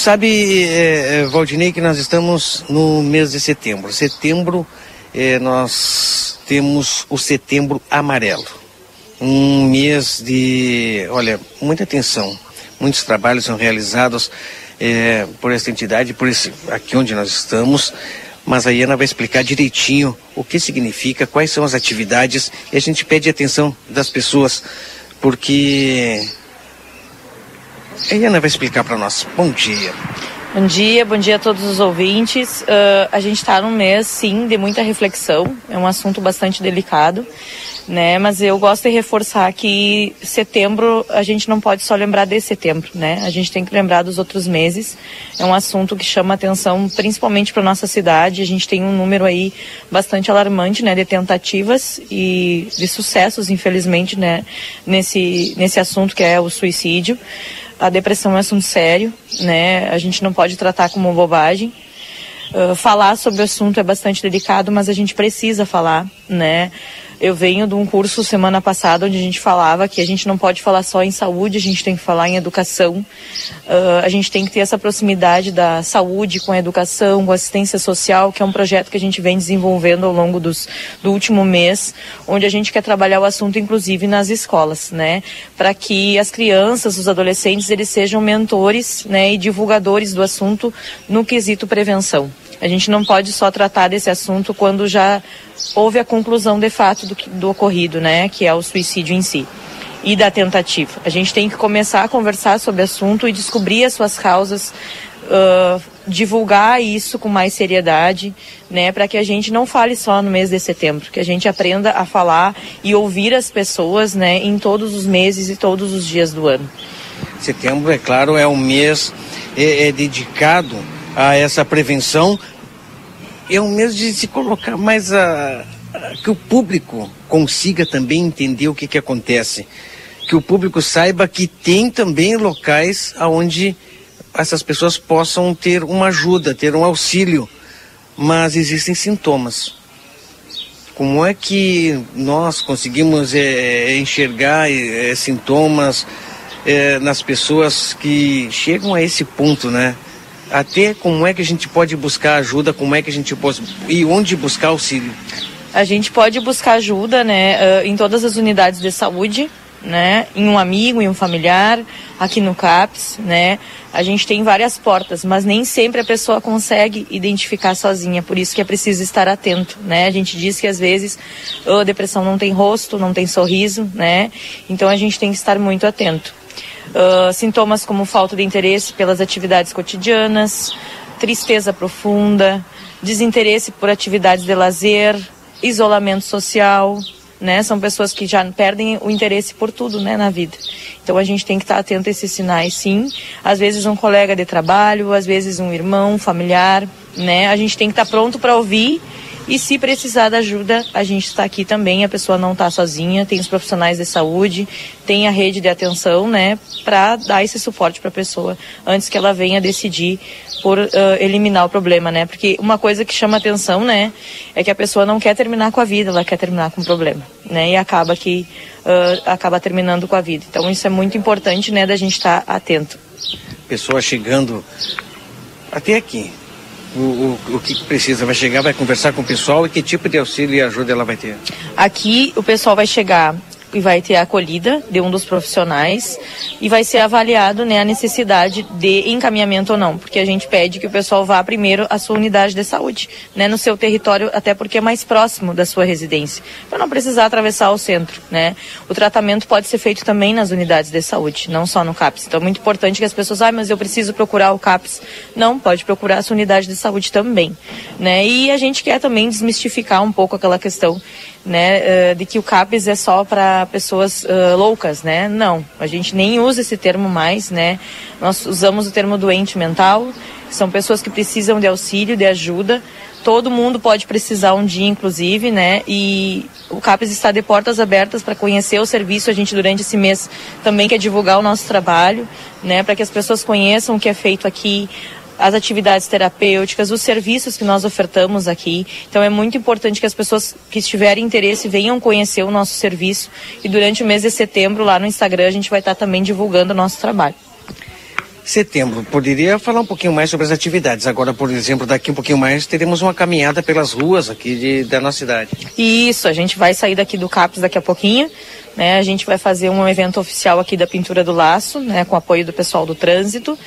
Sabe, é, Valdinei, que nós estamos no mês de setembro. Setembro, é, nós temos o setembro amarelo. Um mês de, olha, muita atenção. Muitos trabalhos são realizados é, por essa entidade, por esse, aqui onde nós estamos. Mas a Iana vai explicar direitinho o que significa, quais são as atividades e a gente pede atenção das pessoas, porque a Iana vai explicar para nós. Bom dia. Bom dia, bom dia a todos os ouvintes. Uh, a gente está num mês, sim, de muita reflexão. É um assunto bastante delicado, né? Mas eu gosto de reforçar que setembro a gente não pode só lembrar de setembro, né? A gente tem que lembrar dos outros meses. É um assunto que chama atenção, principalmente para nossa cidade. A gente tem um número aí bastante alarmante, né, de tentativas e de sucessos, infelizmente, né, nesse nesse assunto que é o suicídio a depressão é um assunto sério, né? A gente não pode tratar como bobagem. Uh, falar sobre o assunto é bastante delicado, mas a gente precisa falar, né? Eu venho de um curso semana passada onde a gente falava que a gente não pode falar só em saúde, a gente tem que falar em educação. Uh, a gente tem que ter essa proximidade da saúde com a educação, com a assistência social, que é um projeto que a gente vem desenvolvendo ao longo dos, do último mês, onde a gente quer trabalhar o assunto, inclusive, nas escolas, né? Para que as crianças, os adolescentes, eles sejam mentores né, e divulgadores do assunto no quesito prevenção. A gente não pode só tratar desse assunto quando já houve a conclusão de fato do, do ocorrido, né, que é o suicídio em si e da tentativa. A gente tem que começar a conversar sobre o assunto e descobrir as suas causas, uh, divulgar isso com mais seriedade, né, para que a gente não fale só no mês de setembro, que a gente aprenda a falar e ouvir as pessoas, né, em todos os meses e todos os dias do ano. Setembro, é claro, é um mês é, é dedicado a essa prevenção, é um mês de se colocar mais a, a, que o público consiga também entender o que, que acontece. Que o público saiba que tem também locais onde essas pessoas possam ter uma ajuda, ter um auxílio, mas existem sintomas. Como é que nós conseguimos é, enxergar é, sintomas é, nas pessoas que chegam a esse ponto, né? Até como é que a gente pode buscar ajuda, como é que a gente pode e onde buscar auxílio? A gente pode buscar ajuda, né, em todas as unidades de saúde, né, em um amigo, em um familiar, aqui no CAPS, né. A gente tem várias portas, mas nem sempre a pessoa consegue identificar sozinha, por isso que é preciso estar atento, né. A gente diz que às vezes a depressão não tem rosto, não tem sorriso, né. Então a gente tem que estar muito atento. Uh, sintomas como falta de interesse pelas atividades cotidianas, tristeza profunda, desinteresse por atividades de lazer, isolamento social, né? São pessoas que já perdem o interesse por tudo, né, na vida. Então a gente tem que estar atento a esses sinais, sim. Às vezes um colega de trabalho, às vezes um irmão, um familiar, né? A gente tem que estar pronto para ouvir e se precisar da ajuda, a gente está aqui também, a pessoa não está sozinha, tem os profissionais de saúde, tem a rede de atenção, né, para dar esse suporte para a pessoa antes que ela venha decidir por uh, eliminar o problema, né? Porque uma coisa que chama atenção, né, é que a pessoa não quer terminar com a vida, ela quer terminar com o problema, né? E acaba que uh, acaba terminando com a vida. Então isso é muito importante, né, da gente estar tá atento. Pessoa chegando até aqui, o, o, o, que precisa? Vai chegar, vai conversar com o pessoal e que tipo de auxílio e ajuda ela vai ter? Aqui o pessoal vai chegar e vai ter a acolhida de um dos profissionais e vai ser avaliado né, a necessidade de encaminhamento ou não, porque a gente pede que o pessoal vá primeiro à sua unidade de saúde, né, no seu território, até porque é mais próximo da sua residência, para não precisar atravessar o centro. Né. O tratamento pode ser feito também nas unidades de saúde, não só no CAPS. Então é muito importante que as pessoas, ah, mas eu preciso procurar o CAPS. Não, pode procurar a sua unidade de saúde também. Né. E a gente quer também desmistificar um pouco aquela questão né, uh, de que o CAPES é só para pessoas uh, loucas, né? Não, a gente nem usa esse termo mais, né? Nós usamos o termo doente mental, são pessoas que precisam de auxílio, de ajuda. Todo mundo pode precisar um dia, inclusive, né? E o CAPES está de portas abertas para conhecer o serviço. A gente, durante esse mês, também quer divulgar o nosso trabalho, né? Para que as pessoas conheçam o que é feito aqui, as atividades terapêuticas, os serviços que nós ofertamos aqui. Então é muito importante que as pessoas que tiverem interesse venham conhecer o nosso serviço e durante o mês de setembro lá no Instagram a gente vai estar também divulgando o nosso trabalho. Setembro. Poderia falar um pouquinho mais sobre as atividades. Agora, por exemplo, daqui um pouquinho mais teremos uma caminhada pelas ruas aqui de, da nossa cidade. Isso, a gente vai sair daqui do CAPS daqui a pouquinho. Né, a gente vai fazer um evento oficial aqui da pintura do laço, né, com apoio do pessoal do trânsito.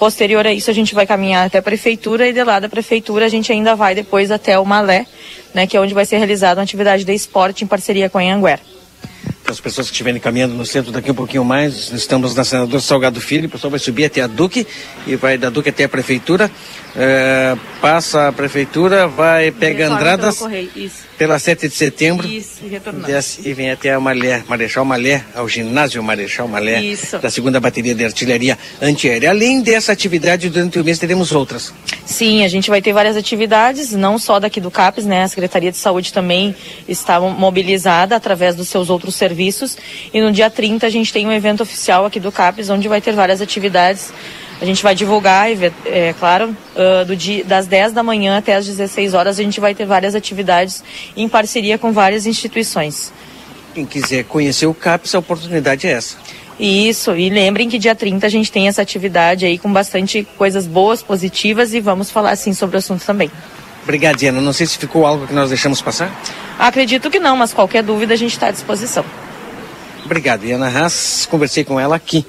Posterior a isso, a gente vai caminhar até a prefeitura e de lá da prefeitura a gente ainda vai depois até o Malé, né, que é onde vai ser realizada uma atividade de esporte em parceria com a Anhanguera para as pessoas que estiverem caminhando no centro daqui um pouquinho mais, estamos na Senador Salgado Filho, o pessoal vai subir até a Duque e vai da Duque até a Prefeitura, é, passa a Prefeitura, vai, pega Andradas pela 7 de setembro Isso, e, desce, e vem até a Malé, Marechal Malé, ao ginásio Marechal Malé, Isso. da segunda bateria de artilharia antiaérea. Além dessa atividade, durante o mês teremos outras. Sim, a gente vai ter várias atividades, não só daqui do CAPES, né? A Secretaria de Saúde também está mobilizada através dos seus outros serviços. E no dia 30 a gente tem um evento oficial aqui do CAPES, onde vai ter várias atividades. A gente vai divulgar, é claro, uh, do dia, das 10 da manhã até as 16 horas, a gente vai ter várias atividades em parceria com várias instituições. Quem quiser conhecer o CAPES, a oportunidade é essa. Isso, e lembrem que dia 30 a gente tem essa atividade aí com bastante coisas boas, positivas e vamos falar assim sobre o assunto também. Obrigado, Diana. Não sei se ficou algo que nós deixamos passar? Acredito que não, mas qualquer dúvida a gente está à disposição. Obrigado, Diana Haas. Conversei com ela aqui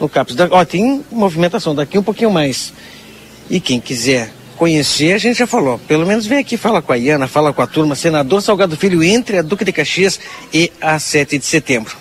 no CAPS. Ó, tem movimentação daqui um pouquinho mais. E quem quiser conhecer, a gente já falou. Pelo menos vem aqui, fala com a Iana, fala com a turma. Senador Salgado Filho entre a Duque de Caxias e a 7 de setembro.